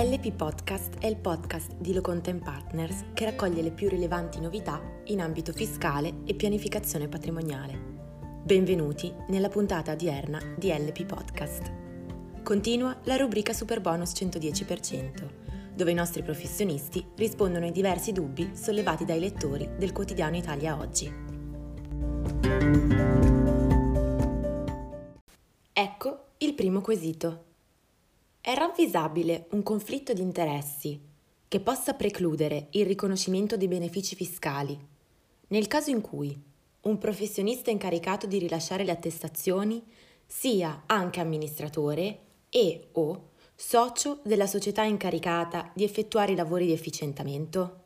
LP Podcast è il podcast di Locontent Partners che raccoglie le più rilevanti novità in ambito fiscale e pianificazione patrimoniale. Benvenuti nella puntata odierna di LP Podcast. Continua la rubrica Superbonus 110%, dove i nostri professionisti rispondono ai diversi dubbi sollevati dai lettori del quotidiano Italia Oggi. Ecco il primo quesito. È ravvisabile un conflitto di interessi che possa precludere il riconoscimento dei benefici fiscali nel caso in cui un professionista incaricato di rilasciare le attestazioni sia anche amministratore e o socio della società incaricata di effettuare i lavori di efficientamento?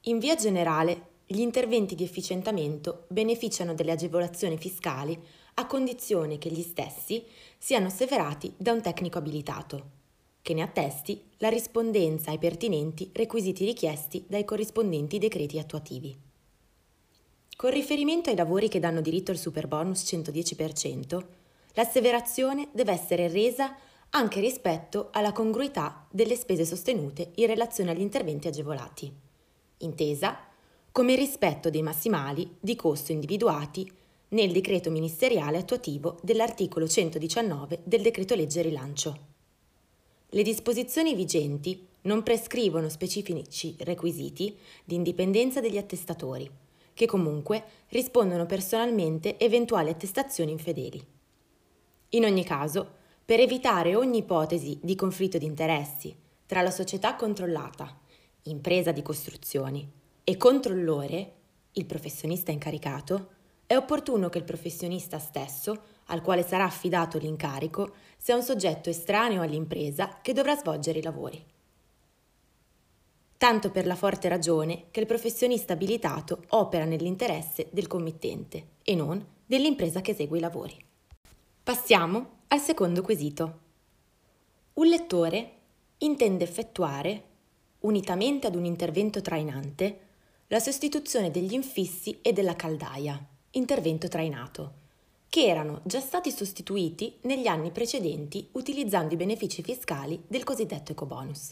In via generale, gli interventi di efficientamento beneficiano delle agevolazioni fiscali a condizione che gli stessi siano asseverati da un tecnico abilitato, che ne attesti la rispondenza ai pertinenti requisiti richiesti dai corrispondenti decreti attuativi. Con riferimento ai lavori che danno diritto al superbonus 110%, l'asseverazione deve essere resa anche rispetto alla congruità delle spese sostenute in relazione agli interventi agevolati, intesa come rispetto dei massimali di costo individuati nel decreto ministeriale attuativo dell'articolo 119 del decreto legge rilancio. Le disposizioni vigenti non prescrivono specifici requisiti di indipendenza degli attestatori, che comunque rispondono personalmente eventuali attestazioni infedeli. In ogni caso, per evitare ogni ipotesi di conflitto di interessi tra la società controllata, impresa di costruzioni, e controllore, il professionista incaricato, è opportuno che il professionista stesso, al quale sarà affidato l'incarico, sia un soggetto estraneo all'impresa che dovrà svolgere i lavori. Tanto per la forte ragione che il professionista abilitato opera nell'interesse del committente e non dell'impresa che esegue i lavori. Passiamo al secondo quesito. Un lettore intende effettuare, unitamente ad un intervento trainante, la sostituzione degli infissi e della caldaia intervento trainato, che erano già stati sostituiti negli anni precedenti utilizzando i benefici fiscali del cosiddetto ecobonus.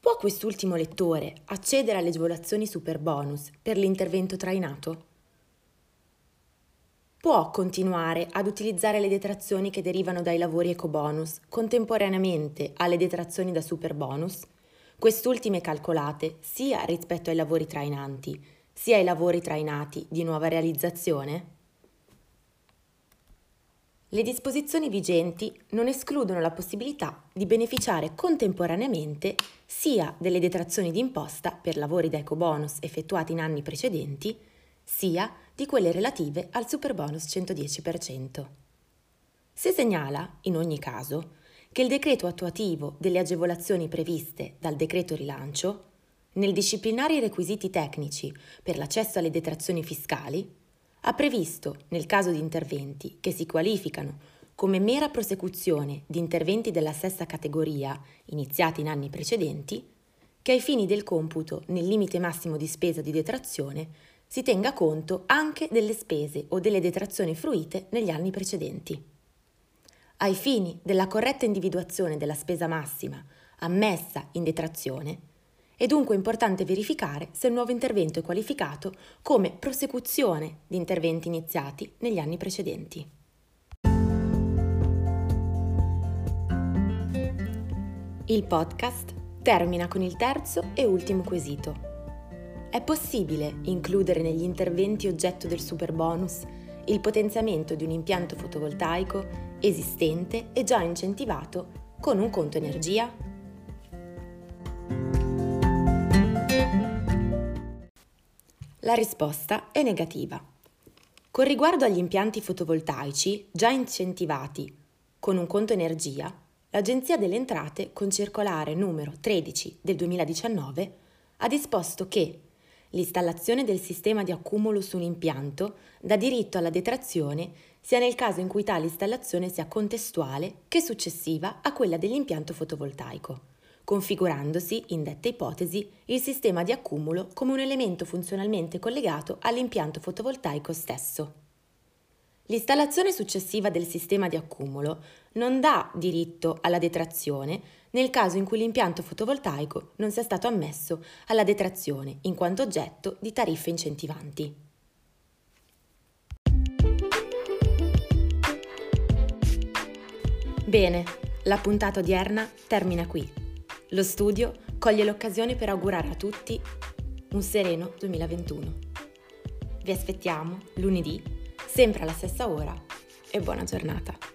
Può quest'ultimo lettore accedere alle agevolazioni superbonus per l'intervento trainato? Può continuare ad utilizzare le detrazioni che derivano dai lavori ecobonus contemporaneamente alle detrazioni da superbonus? Quest'ultime calcolate sia rispetto ai lavori trainanti, sia ai lavori trainati di nuova realizzazione? Le disposizioni vigenti non escludono la possibilità di beneficiare contemporaneamente sia delle detrazioni d'imposta per lavori da ecobonus effettuati in anni precedenti, sia di quelle relative al superbonus 110%. Si segnala, in ogni caso, che il decreto attuativo delle agevolazioni previste dal decreto rilancio nel disciplinare i requisiti tecnici per l'accesso alle detrazioni fiscali, ha previsto, nel caso di interventi che si qualificano come mera prosecuzione di interventi della stessa categoria iniziati in anni precedenti, che ai fini del computo nel limite massimo di spesa di detrazione si tenga conto anche delle spese o delle detrazioni fruite negli anni precedenti. Ai fini della corretta individuazione della spesa massima ammessa in detrazione, è dunque importante verificare se il nuovo intervento è qualificato come prosecuzione di interventi iniziati negli anni precedenti. Il podcast termina con il terzo e ultimo quesito. È possibile includere negli interventi oggetto del superbonus il potenziamento di un impianto fotovoltaico esistente e già incentivato con un conto energia? La risposta è negativa. Con riguardo agli impianti fotovoltaici già incentivati con un conto energia, l'Agenzia delle Entrate, con circolare numero 13 del 2019, ha disposto che l'installazione del sistema di accumulo su un impianto dà diritto alla detrazione sia nel caso in cui tale installazione sia contestuale che successiva a quella dell'impianto fotovoltaico configurandosi, in detta ipotesi, il sistema di accumulo come un elemento funzionalmente collegato all'impianto fotovoltaico stesso. L'installazione successiva del sistema di accumulo non dà diritto alla detrazione nel caso in cui l'impianto fotovoltaico non sia stato ammesso alla detrazione in quanto oggetto di tariffe incentivanti. Bene, la puntata odierna termina qui. Lo studio coglie l'occasione per augurare a tutti un sereno 2021. Vi aspettiamo lunedì, sempre alla stessa ora e buona giornata.